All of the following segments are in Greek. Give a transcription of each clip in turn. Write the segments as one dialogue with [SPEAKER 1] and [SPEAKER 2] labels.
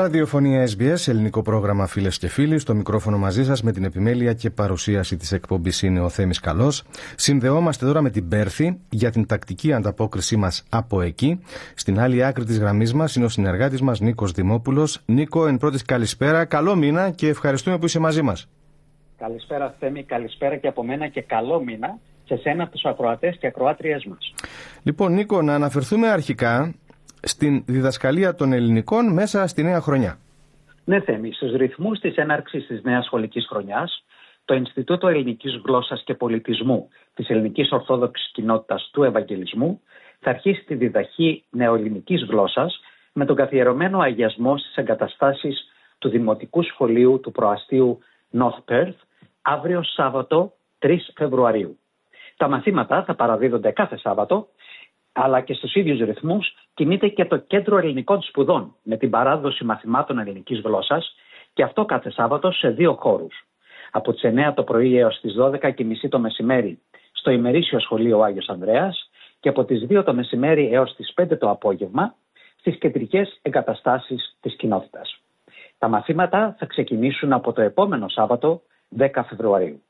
[SPEAKER 1] Ραδιοφωνία SBS, ελληνικό πρόγραμμα φίλες και φίλοι. Στο μικρόφωνο μαζί σας με την επιμέλεια και παρουσίαση της εκπομπής είναι ο Θέμης Καλός. Συνδεόμαστε τώρα με την Πέρθη για την τακτική ανταπόκρισή μας από εκεί. Στην άλλη άκρη της γραμμής μας είναι ο συνεργάτης μας Νίκος Δημόπουλος. Νίκο, εν πρώτης καλησπέρα, καλό μήνα και ευχαριστούμε που είσαι μαζί μας.
[SPEAKER 2] Καλησπέρα, Θέμη, καλησπέρα και από μένα και καλό μήνα σε σένα, τους ακροατές και ακροάτριές μας.
[SPEAKER 1] Λοιπόν, Νίκο, να αναφερθούμε αρχικά στην διδασκαλία των ελληνικών μέσα στη νέα χρονιά.
[SPEAKER 2] Ναι, Θέμη, στους ρυθμούς της έναρξης της νέας σχολικής χρονιάς, το Ινστιτούτο Ελληνικής Γλώσσας και Πολιτισμού της Ελληνικής Ορθόδοξης Κοινότητας του Ευαγγελισμού θα αρχίσει τη διδαχή νεοελληνικής γλώσσας με τον καθιερωμένο αγιασμό στις εγκαταστάσεις του Δημοτικού Σχολείου του Προαστίου North Perth αύριο Σάββατο 3 Φεβρουαρίου. Τα μαθήματα θα παραδίδονται κάθε Σάββατο αλλά και στους ίδιους ρυθμούς κινείται και το Κέντρο Ελληνικών Σπουδών με την παράδοση μαθημάτων ελληνικής γλώσσας και αυτό κάθε Σάββατο σε δύο χώρους. Από τις 9 το πρωί έως τις 12.30 το μεσημέρι στο ημερήσιο σχολείο Άγιος Ανδρέας και από τις 2 το μεσημέρι έως τις 5 το απόγευμα στις κεντρικές εγκαταστάσεις της κοινότητας. Τα μαθήματα θα ξεκινήσουν από το επόμενο Σάββατο 10 Φεβρουαρίου.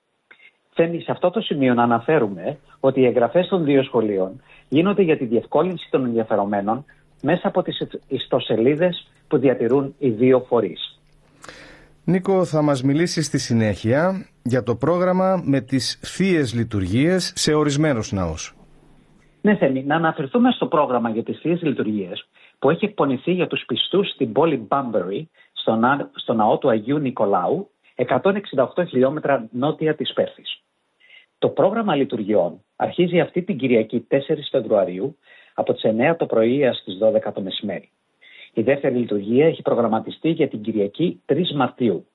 [SPEAKER 2] Θέλει σε αυτό το σημείο να αναφέρουμε ότι οι εγγραφές των δύο σχολείων γίνονται για τη διευκόλυνση των ενδιαφερομένων μέσα από τις ιστοσελίδες που διατηρούν οι δύο φορείς.
[SPEAKER 1] Νίκο, θα μας μιλήσεις στη συνέχεια για το πρόγραμμα με τις θείες λειτουργίες σε ορισμένους ναούς.
[SPEAKER 2] Ναι, Θέμη, να αναφερθούμε στο πρόγραμμα για τις θείες λειτουργίες που έχει εκπονηθεί για τους πιστούς στην πόλη Μπάμπερι, στο, στο ναό του Αγίου Νικολάου, 168 χιλιόμετρα νότια της Πέρθης. Το πρόγραμμα λειτουργιών αρχίζει αυτή την Κυριακή 4 Φεβρουαρίου από τις 9 το πρωί έως τις 12 το μεσημέρι. Η δεύτερη λειτουργία έχει προγραμματιστεί για την Κυριακή 3 Μαρτίου.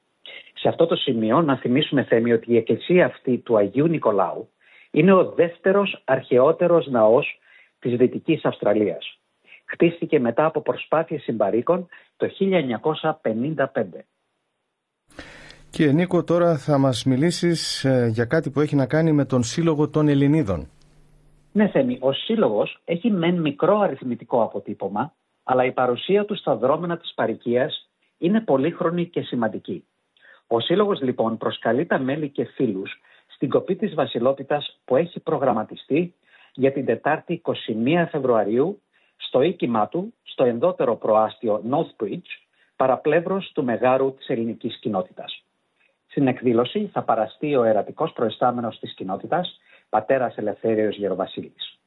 [SPEAKER 2] Σε αυτό το σημείο να θυμίσουμε θέμη ότι η εκκλησία αυτή του Αγίου Νικολάου είναι ο δεύτερος αρχαιότερος ναός της Δυτικής Αυστραλίας. Χτίστηκε μετά από προσπάθειες συμπαρίκων το 1955.
[SPEAKER 1] Και Νίκο, τώρα θα μας μιλήσεις ε, για κάτι που έχει να κάνει με τον Σύλλογο των Ελληνίδων.
[SPEAKER 2] Ναι, Θέμη, ο Σύλλογος έχει μεν μικρό αριθμητικό αποτύπωμα, αλλά η παρουσία του στα δρόμενα της παρικίας είναι πολύχρονη και σημαντική. Ο Σύλλογος λοιπόν προσκαλεί τα μέλη και φίλους στην κοπή της Βασιλότητας που έχει προγραμματιστεί για την Τετάρτη 21 Φεβρουαρίου στο οίκημά του, στο ενδότερο προάστιο Northbridge, παραπλεύρος του μεγάρου της ελληνικής κοινότητας. Στην εκδήλωση θα παραστεί ο ερατικός προϊστάμενος της κοινότητας, πατέρας Ελευθέριος Γεροβασίλης.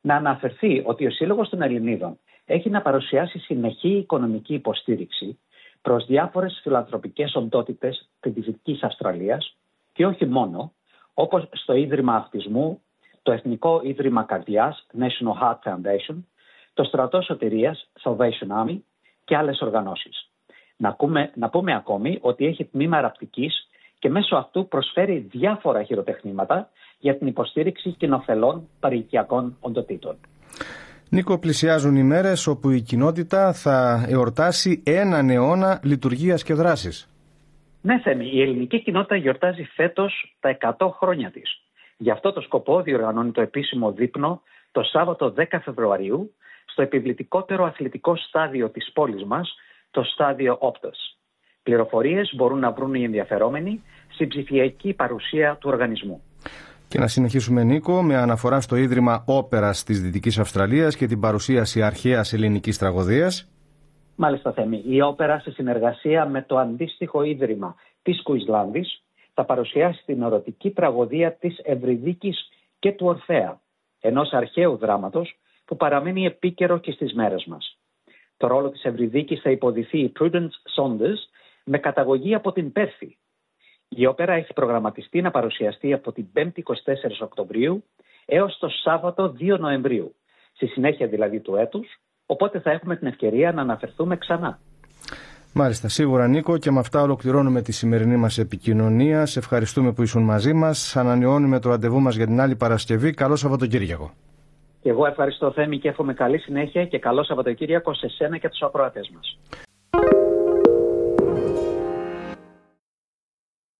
[SPEAKER 2] Να αναφερθεί ότι ο Σύλλογος των Ελληνίδων έχει να παρουσιάσει συνεχή οικονομική υποστήριξη προς διάφορες φιλανθρωπικές οντότητες της Δυτικής Αυστραλίας και όχι μόνο, όπως στο Ίδρυμα Αυτισμού, το Εθνικό Ίδρυμα Καρδιάς, National Heart Foundation, το Στρατό Σωτηρίας, Salvation Army και άλλες οργανώσεις. Να, να πούμε ακόμη ότι έχει τμήμα ραπτικής και μέσω αυτού προσφέρει διάφορα χειροτεχνήματα για την υποστήριξη κοινοφελών παροικιακών οντοτήτων.
[SPEAKER 1] Νίκο, πλησιάζουν οι μέρες όπου η κοινότητα θα εορτάσει έναν αιώνα λειτουργίας και δράσης.
[SPEAKER 2] Ναι, Θέμη, η ελληνική κοινότητα γιορτάζει φέτος τα 100 χρόνια της. Γι' αυτό το σκοπό διοργανώνει το επίσημο δείπνο το Σάββατο 10 Φεβρουαρίου στο επιβλητικότερο αθλητικό στάδιο της πόλης μας, το στάδιο Όπτος. Πληροφορίες μπορούν να βρουν οι ενδιαφερόμενοι στην ψηφιακή παρουσία του οργανισμού.
[SPEAKER 1] Και να συνεχίσουμε, Νίκο, με αναφορά στο Ίδρυμα Όπερα της Δυτικής Αυστραλίας και την παρουσίαση αρχαίας ελληνικής τραγωδίας.
[SPEAKER 2] Μάλιστα, Θέμη. Η όπερα σε συνεργασία με το αντίστοιχο Ίδρυμα της Κουισλάνδης θα παρουσιάσει την ορωτική τραγωδία της Ευρυδίκης και του Ορφέα, ενός αρχαίου δράματος που παραμένει επίκαιρο και στις μέρες μας. Το ρόλο της Ευρυδίκης θα υποδηθεί η Prudence Saunders με καταγωγή από την Πέρθη. Η όπερα έχει προγραμματιστεί να παρουσιαστεί από την 5η 24 Οκτωβρίου έως το Σάββατο 2 Νοεμβρίου, στη συνέχεια δηλαδή του έτους, οπότε θα έχουμε την ευκαιρία να αναφερθούμε ξανά.
[SPEAKER 1] Μάλιστα, σίγουρα Νίκο και με αυτά ολοκληρώνουμε τη σημερινή μας επικοινωνία. Σε ευχαριστούμε που ήσουν μαζί μας. Ανανεώνουμε το ραντεβού μας για την άλλη Παρασκευή. Καλό Σαββατοκύριακο.
[SPEAKER 2] Και εγώ ευχαριστώ Θέμη και εύχομαι καλή συνέχεια και καλό Σαββατοκύριακο σε σένα και τους ακροατές μας.